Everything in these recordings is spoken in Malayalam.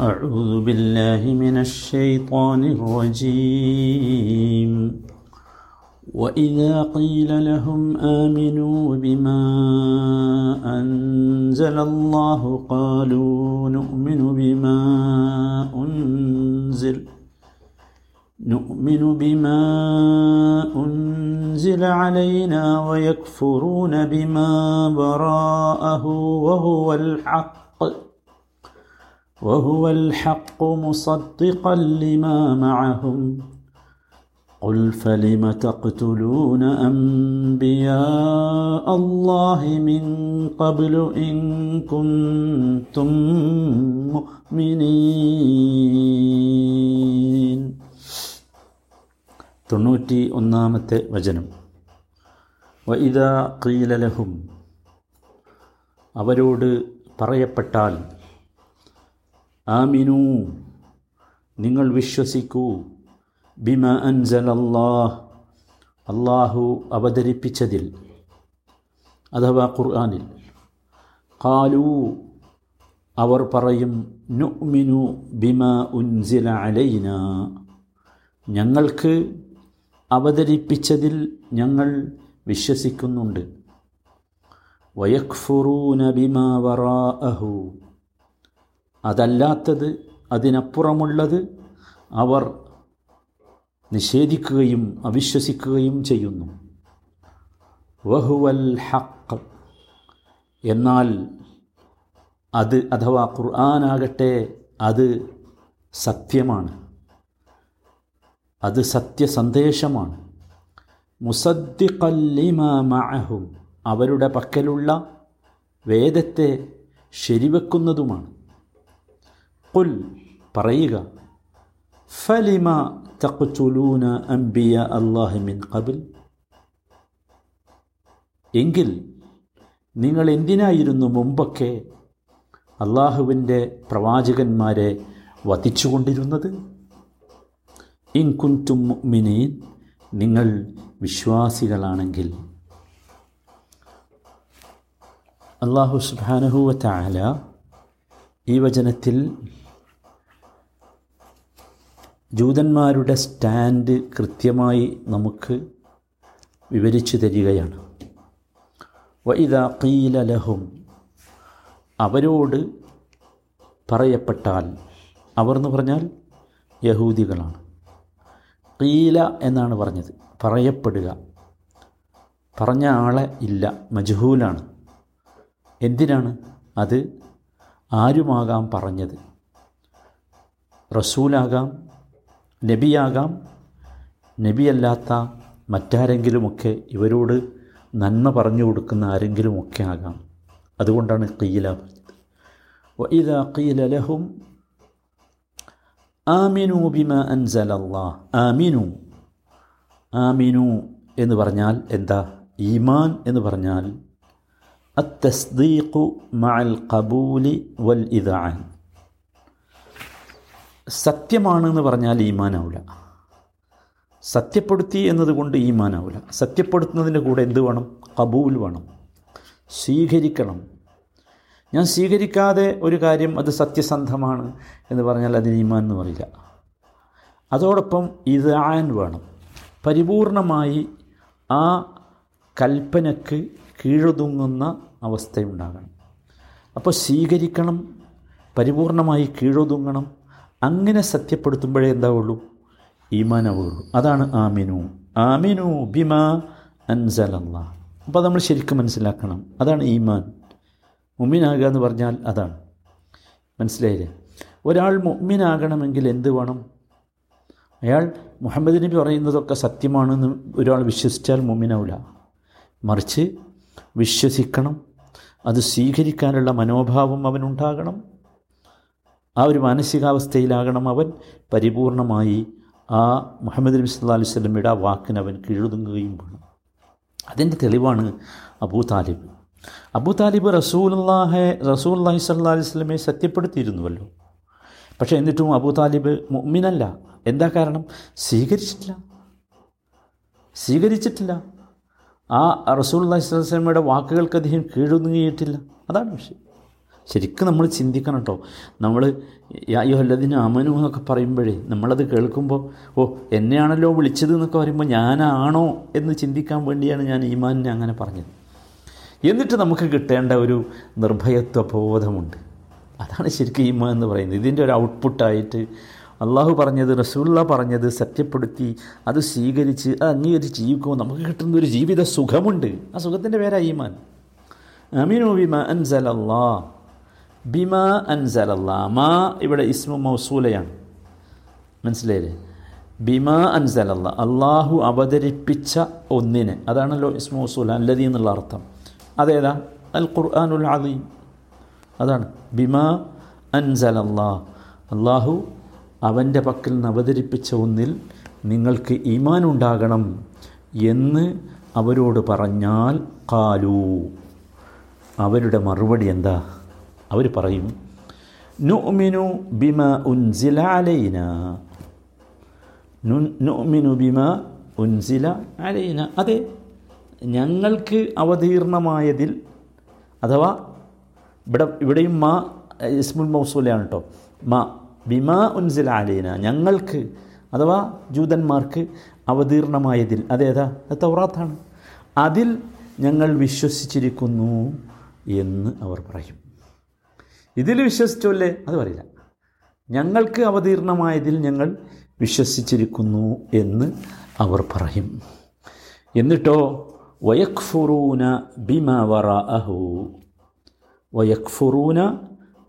أعوذ بالله من الشيطان الرجيم. وإذا قيل لهم آمنوا بما أنزل الله قالوا نؤمن بما أنزل نؤمن بما أنزل علينا ويكفرون بما براءه وهو الحق. وهو الحق مصدقا لما معهم قل فلم تقتلون أنبياء الله من قبل إن كنتم مؤمنين തൊണ്ണൂറ്റി ഒന്നാമത്തെ വചനം വൈദ കീലലഹും അവരോട് പറയപ്പെട്ടാൽ ആമിനു. നിങ്ങൾ വിശ്വസിക്കൂ. ബിമ അൻസൽ അള്ളാഹ് അള്ളാഹു അവതരിപ്പിച്ചതിൽ അഥവാ ഖുർആാനിൽ. കാലു അവർ പറയും നുഅ്മിനു ബിമ ഉൻസില അലൈന. ഞങ്ങൾക്ക് അവതരിപ്പിച്ചതിൽ ഞങ്ങൾ വിശ്വസിക്കുന്നുണ്ട്. വയക്ഫുറൂന ബിമ വറാഅഹു. അതല്ലാത്തത് അതിനപ്പുറമുള്ളത് അവർ നിഷേധിക്കുകയും അവിശ്വസിക്കുകയും ചെയ്യുന്നു. വഹുവൽ ഹക്ക് എന്നാൽ അത് അഥവാ ഖുർആനാകട്ടെ അത് സത്യമാണ്. അത് സത്യസന്ദേശമാണ്. മുസദ്ദിഖല്ലിമാഹും അവരുടെ പക്കലുള്ള വേദത്തെ ശരിവെക്കുന്നതുമാണ്. കുൽ പറയുക ഫലിമ തഖ്തുലൂന അംബിയ അല്ലാഹി മിൻ ഖബിൽ? എങ്കിൽ നിങ്ങൾ എന്തിനായിരുന്നു മുമ്പൊക്കെ അള്ളാഹുവിന്റെ പ്രവാചകന്മാരെ വധിച്ചുകൊണ്ടിരുന്നത്? ഇൻകുന്റും മിനീൻ നിങ്ങൾ വിശ്വാസികളാണെങ്കിൽ. അള്ളാഹു സുബ്ഹാനഹു വതആല ഈ വചനത്തിൽ ജൂതന്മാരുടെ സ്റ്റാൻഡ് കൃത്യമായി നമുക്ക് വിവരിച്ചു തരികയാണ്. വൈദ കീല ലഹും അവരോട് പറയപ്പെട്ടാൽ അവർ എന്ന് പറഞ്ഞാൽ യഹൂദികളാണ്. കീല എന്നാണ് പറഞ്ഞത് പറയപ്പെടുക. പറഞ്ഞ ആളെ ഇല്ല മജ്ഹൂലാണ്. എന്തിനാണ്? അത് ആരുമാകാം പറഞ്ഞത്? റസൂലാകാം നബിയാകാം നബിയല്ലാത്ത മറ്റാരെങ്കിലുമൊക്കെ ഇവരോട് നന്മ പറഞ്ഞു കൊടുക്കുന്ന ആരെങ്കിലുമൊക്കെ ആകാം. അതുകൊണ്ടാണ് കീല പറഞ്ഞത്. വഇദ കീല ആമിനു ബിമ അൻസലല്ലാ ആമിനു ആമിനു എന്ന് പറഞ്ഞാൽ എന്താ? ഈമാൻ എന്ന് പറഞ്ഞാൽ അത്തസ്ദീഖു മഅൽ ഖബൂലി വൽ ഇദാൻ സത്യമാണ് എന്ന് പറഞ്ഞാൽ ഈമാനാവില്ല സത്യപ്പെടുത്തി എന്നതുകൊണ്ട് ഈമാനാവില്ല സത്യപ്പെടുത്തുന്നതിന്റെ കൂടെ എന്ത് വേണം? കബൂൽ വേണം. സ്വീകരിക്കണം. ഞാൻ സ്വീകരിക്കാതെ ഒരു കാര്യം അത് സത്യസന്ധമാണ് എന്ന് പറഞ്ഞാൽ അതിന് ഈമാൻ എന്ന് പറയില്ല. അതോടൊപ്പം ഇതാൻ വേണം. പരിപൂർണമായി ആ കൽപ്പനക്ക് കീഴൊതുങ്ങുന്ന അവസ്ഥയുണ്ടാകണം. അപ്പോൾ സ്വീകരിക്കണം പരിപൂർണമായി കീഴൊതുങ്ങണം അങ്ങനെ സത്യപ്പെടുത്തുമ്പോഴേ എന്താവുള്ളൂ? ഈമാനാവുള്ളൂ. അതാണ് ആമിനു. ആമിനു ബിമാ അൻസലല്ല. അപ്പോൾ നമ്മൾ ശരിക്കും മനസ്സിലാക്കണം അതാണ് ഈമാൻ. മുമ്മിനാകുക എന്ന് പറഞ്ഞാൽ അതാണ്. മനസ്സിലായില്ലേ? ഒരാൾ മുമ്മിനാകണമെങ്കിൽ എന്ത് വേണം? അയാൾ മുഹമ്മദ് നബി പറയുന്നതൊക്കെ സത്യമാണെന്ന് ഒരാൾ വിശ്വസിച്ചാൽ മുമ്മിനാവില്ല. മറിച്ച് വിശ്വസിക്കണം അത് സ്വീകരിക്കാനുള്ള മനോഭാവം അവനുണ്ടാകണം. ആ ഒരു മാനസികാവസ്ഥയിലാകണം അവൻ. പരിപൂർണമായി ആ മുഹമ്മദ് നബി സല്ലാ അലൈഹി സ്വലമിയുടെ ആ വാക്കിന് അവൻ കീഴുതുങ്ങുകയും വേണം. അതിന്റെ തെളിവാണ് അബൂ താലിബ്. അബൂ താലിബ് റസൂല്ലാഹി സല്ലാ അലൈഹി സ്വലമെ സത്യപ്പെടുത്തിയിരുന്നുവല്ലോ. പക്ഷേ എന്നിട്ടും അബൂ താലിബ് മുഅ്മിനല്ല. എന്താ കാരണം? സ്വീകരിച്ചിട്ടില്ല. സ്വീകരിച്ചിട്ടില്ല. ആ റസൂൽ അള്ളാഹി സ്വലമയുടെ വാക്കുകൾക്ക് അദ്ദേഹം കീഴൊന്നുങ്ങിയിട്ടില്ല അതാണ് വിഷയം. ശരിക്കും നമ്മൾ ചിന്തിക്കണം കേട്ടോ നമ്മൾ യായുഹല്ലതിന് അമനു എന്നൊക്കെ പറയുമ്പോഴേ നമ്മളത് കേൾക്കുമ്പോൾ ഓ എന്നെയാണല്ലോ വിളിച്ചത് എന്നൊക്കെ പറയുമ്പോൾ ഞാനാണോ എന്ന് ചിന്തിക്കാൻ വേണ്ടിയാണ് ഞാൻ ഈമാനിനെ അങ്ങനെ പറഞ്ഞത്. എന്നിട്ട് നമുക്ക് കിട്ടേണ്ട ഒരു നിർഭയത്വ ബോധമുണ്ട് അതാണ് ശരിക്കും ഈമാൻ എന്ന് പറയുന്നത്. ഇതിന്റെ ഒരു ഔട്ട്പുട്ടായിട്ട് അള്ളാഹു പറഞ്ഞത് റസൂള്ള പറഞ്ഞത് സത്യപ്പെടുത്തി അത് സ്വീകരിച്ച് അത് അംഗീകരിച്ച് ജീവിക്കുമ്പോൾ നമുക്ക് കിട്ടുന്ന ഒരു ജീവിത സുഖമുണ്ട്. ആ സുഖത്തിന്റെ പേരാ ഈമാൻ. അമീനു ബിമ അൻസലല്ലാ. ബിമ അൻസലല്ലാ. മാ ഇവിടെ ഇസ്മു മൗസൂലയാണ്. മനസ്സിലായില്ലേ? ബിമ അൻസലല്ല. അള്ളാഹു അവതരിപ്പിച്ച ഒന്നിനെ. അതാണല്ലോ ഇസ്മു മൗസൂല അല്ലതി എന്നുള്ള അർത്ഥം. അതേതാ? അൽ ഖുർആാനുൽ അലീം അതാണ്. ബിമ അൻസലല്ലാ. അള്ളാഹു അവന്റെ പക്കൽ നിന്ന് അവതരിപ്പിച്ച ഒന്നിൽ നിങ്ങൾക്ക് ഈമാനുണ്ടാകണം എന്ന് അവരോട് പറഞ്ഞാൽ കാലു അവരുടെ മറുപടി എന്താ? അവർ പറയും നുഅ്മിനു ബിമ ഉൻസില അലൈന. നുഅ്മിനു ബിമ ഉൻസില അലൈന. അതെ ഞങ്ങൾക്ക് അവതീർണമായതിൽ അഥവാ ഇവിടെ ഇവിടെയും മാ ഇസ്മുൽ മൗസൂലയാണ് കേട്ടോ മാ ബിമ ഉൻസില അലൈന ഞങ്ങൾക്ക് അഥവാ ജൂതന്മാർക്ക് അവതീർണമായതിൽ അതേതാ? അത് തൗറാത്താണ്. അതിൽ ഞങ്ങൾ വിശ്വസിച്ചിരിക്കുന്നു എന്ന് അവർ പറയും. ഇതിൽ വിശ്വസിച്ചല്ലേ? അത് പറയില്ല. ഞങ്ങൾക്ക് അവതീർണമായതിൽ ഞങ്ങൾ വിശ്വസിച്ചിരിക്കുന്നു എന്ന് അവർ പറയും. എന്നിട്ടോ വയക്ഫുറൂന ബിമ വറ അഹു വയക്ഫുറൂന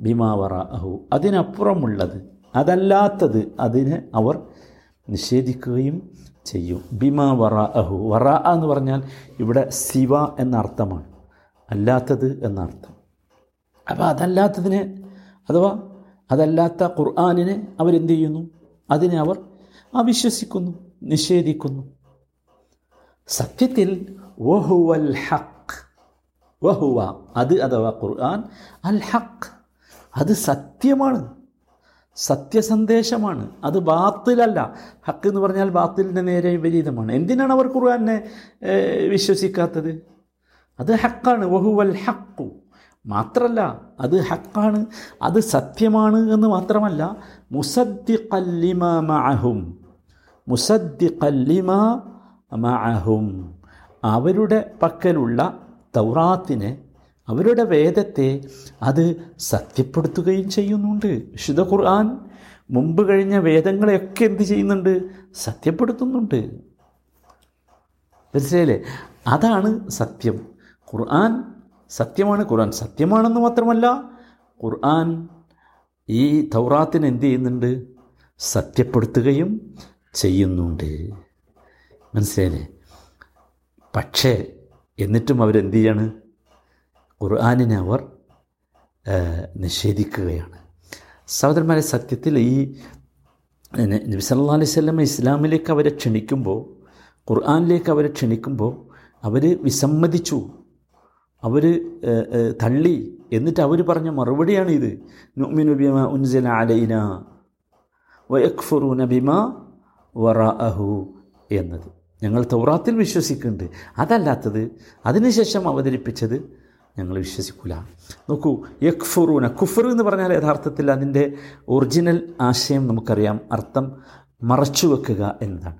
ബിമ വറ അഹു അതിനപ്പുറമുള്ളത് അതല്ലാത്തത് അതിനെ അവർ നിഷേധിക്കുകയും ചെയ്യും. ബിമ വറ അഹു വറ എന്ന് പറഞ്ഞാൽ ഇവിടെ ശിവ എന്ന അർത്ഥമാണ് അല്ലാത്തത് എന്നർത്ഥം. അപ്പോൾ അതല്ലാത്തതിനെ അഥവാ അതല്ലാത്ത ഖുർആാനിനെ അവരെന്ത് ചെയ്യുന്നു? അതിനെ അവർ അവിശ്വസിക്കുന്നു നിഷേധിക്കുന്നു. സത്യത്തിൽ വഹുവൽ ഹക്ക് വഹുവ അത് അഥവാ ഖുർആൻ അൽ ഹക്ക് അത് സത്യമാണ്. സത്യസന്ദേശമാണ്. അത് ബാത്തിലല്ല. ഹക്ക് എന്ന് പറഞ്ഞാൽ ബാത്തിലിന്റെ നേരെ വിപരീതമാണ്. എന്തിനാണ് അവർ ഖുർആനെ വിശ്വസിക്കാത്തത്? അത് ഹക്കാണ്. വഹുവൽ ഹക്കു. മാത്രമല്ല അത് ഹക്കാണ്. അത് സത്യമാണ് എന്ന് മാത്രമല്ല മുസദ്ദി കല്ലിമ മഅഹും. മുസദ്ദി കല്ലിമ മഅഹും. അവരുടെ പക്കലുള്ള തൗറാത്തിനെ അവരുടെ വേദത്തെ അത് സത്യപ്പെടുത്തുകയും ചെയ്യുന്നുണ്ട്. വിശുദ്ധ ഖുർആൻ മുമ്പ് കഴിഞ്ഞ വേദങ്ങളെയൊക്കെ എന്ത് ചെയ്യുന്നുണ്ട്? സത്യപ്പെടുത്തുന്നുണ്ട്. മനസ്സിലായില്ലേ? അതാണ് സത്യം. ഖുർആൻ സത്യമാണ്. ഖുർആൻ സത്യമാണെന്ന് മാത്രമല്ല ഖുർആൻ ഈ തൗറാത്തിന് എന്ത് ചെയ്യുന്നുണ്ട്? സത്യപ്പെടുത്തുകയും ചെയ്യുന്നുണ്ട്. മനസ്സിലായില്ലേ? പക്ഷേ എന്നിട്ടും അവരെന്ത് ചെയ്യാണ്? ഖുർആാനിനെ അവർ നിഷേധിക്കുകയാണ്. സഹോദരന്മാരെ സത്യത്തിൽ ഈ നബി അലൈഹി സ്വലം ഇസ്ലാമിലേക്ക് അവരെ ക്ഷണിക്കുമ്പോൾ ഖുർആാനിലേക്ക് അവരെ ക്ഷണിക്കുമ്പോൾ അവർ വിസമ്മതിച്ചു. അവർ തള്ളി. എന്നിട്ട് അവർ പറഞ്ഞ മറുപടിയാണ് ഇത്. നുമിനു എന്നത്. ഞങ്ങൾ തൗറാത്തിൽ വിശ്വസിക്കുന്നുണ്ട്. അതല്ലാത്തത് അതിനുശേഷം അവതരിപ്പിച്ചത് ഞങ്ങൾ വിശ്വസിക്കില്ല നോക്കൂ യക്ഫുറൂന കുഫർ എന്ന് പറഞ്ഞാൽ യഥാർത്ഥത്തിൽ അതിന്റെ ഒറിജിനൽ ആശയം നമുക്കറിയാം. അർത്ഥം മറച്ചു വെക്കുക എന്നതാണ്.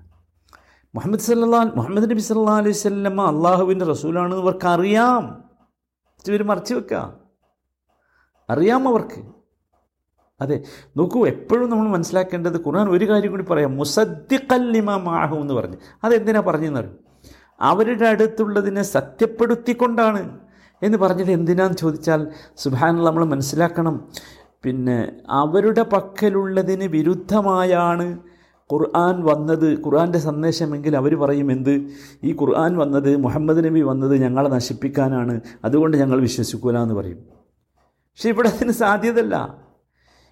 മുഹമ്മദ് സല്ലാ മുഹമ്മദ് നബി സല്ലാ അലൈഹി സ്വല്ലമ്മ അള്ളാഹുവിന്റെ റസൂലാണെന്ന് അവർക്ക് അറിയാം. ഇവർ മറച്ചു വെക്കുക അറിയാം അവർക്ക്. അതെ നോക്കൂ എപ്പോഴും നമ്മൾ മനസ്സിലാക്കേണ്ടത് ഖുർആൻ ഒരു കാര്യം കൂടി പറയാം. മുസദ്ദിഖല്ലിമ മാഹു എന്ന് പറഞ്ഞ്. അതെന്തിനാ പറഞ്ഞെന്നറിയും? അവരുടെ അടുത്തുള്ളതിനെ സത്യപ്പെടുത്തിക്കൊണ്ടാണ്. എന്ന് പറഞ്ഞത് എന്തിനാന്ന് ചോദിച്ചാൽ സുബാനുള്ള നമ്മൾ മനസ്സിലാക്കണം. പിന്നെ അവരുടെ പക്കലുള്ളതിന് വിരുദ്ധമായാണ് ഖുർആൻ വന്നത്. ഖുർആന്റെ സന്ദേശമെങ്കിൽ അവർ പറയും എന്ത്? ഈ ഖുർആൻ വന്നത് മുഹമ്മദ് നബി വന്നത് ഞങ്ങളെ നശിപ്പിക്കാനാണ്. അതുകൊണ്ട് ഞങ്ങൾ വിശ്വസിക്കൂല എന്ന് പറയും. പക്ഷെ ഇവിടെ അതിന് സാധ്യതല്ല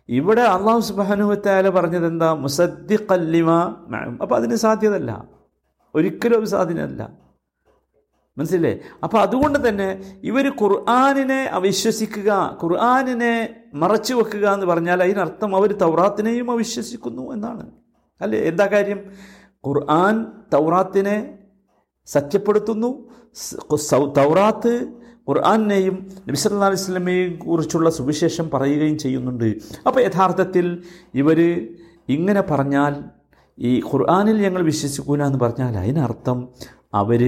ഇവിടെ അള്ളാഹു സുബാനുവത്തായാല പറഞ്ഞത് എന്താ മുസദ്ദിഖല്ലിമ അപ്പോൾ അതിന് സാധ്യതല്ല ഒരിക്കലും സാധ്യതയല്ല. മനസ്സിലെ? അപ്പോൾ അതുകൊണ്ട് തന്നെ ഇവർ ഖുർആാനിനെ അവിശ്വസിക്കുക ഖുർആാനിനെ മറച്ചു വെക്കുക എന്ന് പറഞ്ഞാൽ അതിനർത്ഥം അവർ തൗറാത്തിനെയും അവിശ്വസിക്കുന്നു എന്നാണ്. അല്ലേ? എന്താ കാര്യം? ഖുർആൻ തൗറാത്തിനെ സത്യപ്പെടുത്തുന്നു. തൗറാത്ത് ഖുർആാനെയും നബി സല്ലാ അലൈഹി സ്വലമയെയും കുറിച്ചുള്ള സുവിശേഷം പറയുകയും ചെയ്യുന്നുണ്ട്. അപ്പോൾ യഥാർത്ഥത്തിൽ ഇവർ ഇങ്ങനെ പറഞ്ഞാൽ ഈ ഖുർആാനിൽ ഞങ്ങൾ വിശ്വസിക്കൂല എന്ന് പറഞ്ഞാൽ അതിനർത്ഥം അവർ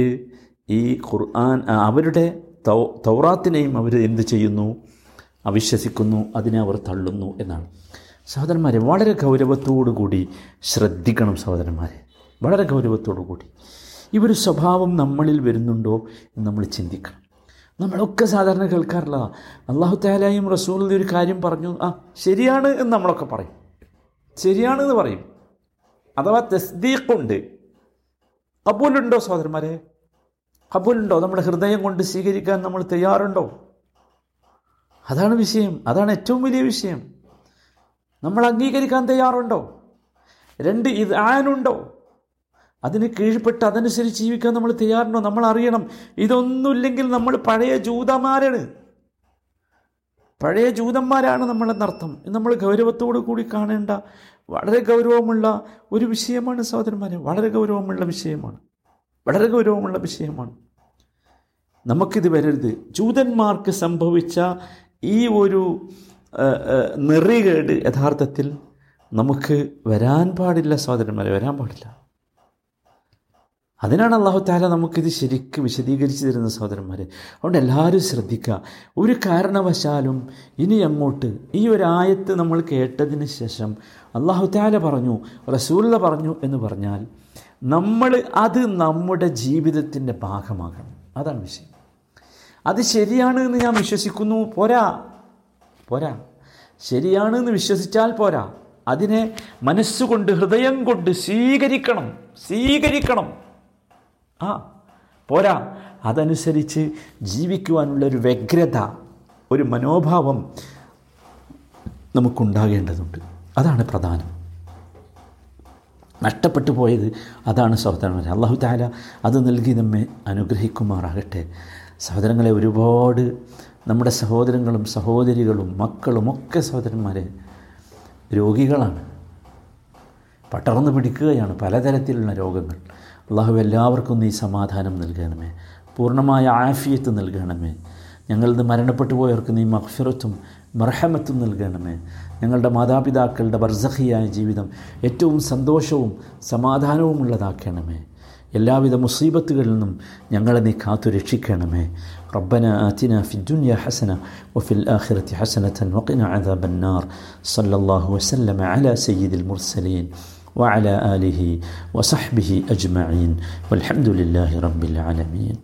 ഈ ഖുർആൻ അവരുടെ തൗ തൗറാത്തിനെയും അവർ എന്ത് ചെയ്യുന്നു? അവിശ്വസിക്കുന്നു അതിനെ അവർ തള്ളുന്നു എന്നാണ്. സഹോദരന്മാരെ വളരെ ഗൗരവത്തോടു കൂടി ശ്രദ്ധിക്കണം സഹോദരന്മാരെ. വളരെ ഗൗരവത്തോടു കൂടി. ഈ ഒരു സ്വഭാവം നമ്മളിൽ വരുന്നുണ്ടോ എന്ന് നമ്മൾ ചിന്തിക്കണം. നമ്മളൊക്കെ സാധാരണ കേൾക്കാറില്ല. അള്ളാഹു താലായും റസൂലിന്റെ ഒരു കാര്യം പറഞ്ഞു ആ ശരിയാണ് എന്ന് നമ്മളൊക്കെ പറയും. ശരിയാണ് എന്ന് പറയും. അഥവാ തസ്ദീഖുണ്ട്. കബൂലുണ്ടോ സഹോദരന്മാരെ? കബൂലുണ്ടോ? നമ്മുടെ ഹൃദയം കൊണ്ട് സ്വീകരിക്കാൻ നമ്മൾ തയ്യാറുണ്ടോ? അതാണ് വിഷയം. അതാണ് ഏറ്റവും വലിയ വിഷയം. നമ്മൾ അംഗീകരിക്കാൻ തയ്യാറുണ്ടോ? രണ്ട് ഇത് ആനുണ്ടോ? അതിന് കീഴ്പ്പെട്ട് അതനുസരിച്ച് ജീവിക്കാൻ നമ്മൾ തയ്യാറുണ്ടോ? നമ്മൾ അറിയണം. ഇതൊന്നുമില്ലെങ്കിൽ നമ്മൾ പഴയ ജൂതന്മാരാണ്. പഴയ ജൂതന്മാരാണ് നമ്മളെന്നർത്ഥം നമ്മൾ ഗൗരവത്തോടു കൂടി കാണേണ്ട വളരെ ഗൗരവമുള്ള ഒരു വിഷയമാണ് സഹോദരന്മാരെ. വളരെ ഗൗരവമുള്ള വിഷയമാണ്. വളരെ ഗൗരവമുള്ള വിഷയമാണ്. നമുക്കിത് വരരുത്. ജൂതന്മാർക്ക് സംഭവിച്ച ഈ ഒരു നെറികേട് യഥാർത്ഥത്തിൽ നമുക്ക് വരാൻ പാടില്ല സഹോദരന്മാരെ വരാൻ പാടില്ല. അതിനാണ് അള്ളാഹു താല നമുക്കിത് ശരിക്ക് വിശദീകരിച്ച് തരുന്ന സഹോദരന്മാരെ. അതുകൊണ്ട് എല്ലാവരും ശ്രദ്ധിക്കുക. ഒരു കാരണവശാലും ഇനി അങ്ങോട്ട് ഈ ഒരു ആയത്ത് നമ്മൾ കേട്ടതിന് ശേഷം അള്ളാഹു താല പറഞ്ഞു റസൂല്ല പറഞ്ഞു എന്ന് പറഞ്ഞാൽ നമ്മൾ അത് നമ്മുടെ ജീവിതത്തിന്റെ ഭാഗമാകണം. അതാണ് വിഷയം. അത് ശരിയാണ് എന്ന് ഞാൻ വിശ്വസിക്കുന്നു. പോരാ. പോരാ. ശരിയാണ് എന്ന് വിശ്വസിച്ചാൽ പോരാ. അതിനെ മനസ്സുകൊണ്ട് ഹൃദയം കൊണ്ട് സ്വീകരിക്കണം. സ്വീകരിക്കണം. ആ പോരാ. അതനുസരിച്ച് ജീവിക്കുവാനുള്ള ഒരു വ്യഗ്രത ഒരു മനോഭാവം നമുക്കുണ്ടാകേണ്ടതുണ്ട്. അതാണ് പ്രധാനം. നഷ്ടപ്പെട്ടു പോയത് അതാണ് സഹോദരന്മാർ അള്ളാഹു താല അത് നൽകി നമ്മെ അനുഗ്രഹിക്കുമാറാകട്ടെ. സഹോദരങ്ങളെ ഒരുപാട് നമ്മുടെ സഹോദരങ്ങളും സഹോദരികളും മക്കളും ഒക്കെ സഹോദരന്മാരെ രോഗികളാണ്. പടർന്നു പിടിക്കുകയാണ് പലതരത്തിലുള്ള രോഗങ്ങൾ. അള്ളാഹു എല്ലാവർക്കും നീ സമാധാനം നൽകണമേ. പൂർണമായ ആഫിയത്ത് നൽകണമേ. ഞങ്ങളിത് മരണപ്പെട്ടു പോയവർക്ക് നീ മഹ്ഫിറത്തും മർഹമത്തും നൽകണമേ ഞങ്ങളുടെ മാതാപിതാക്കളുടെ ബർസഖിയായ ജീവിതം ഏറ്റവും സന്തോഷവും സമാധാനവും ഉള്ളതാക്കണമേ എല്ലാവിധ മുസീബത്തുകളിൽ നിന്നും ഞങ്ങളെ നീ കാത്തു രക്ഷിക്കണമേ ربنا آتنا في الدنيا حسنة وفي الآخرة حسنة وقنا عذاب النار صلى الله وسلم على سيد المرسلين وعلى آله وصحبه أجمعين والحمد لله رب العالمين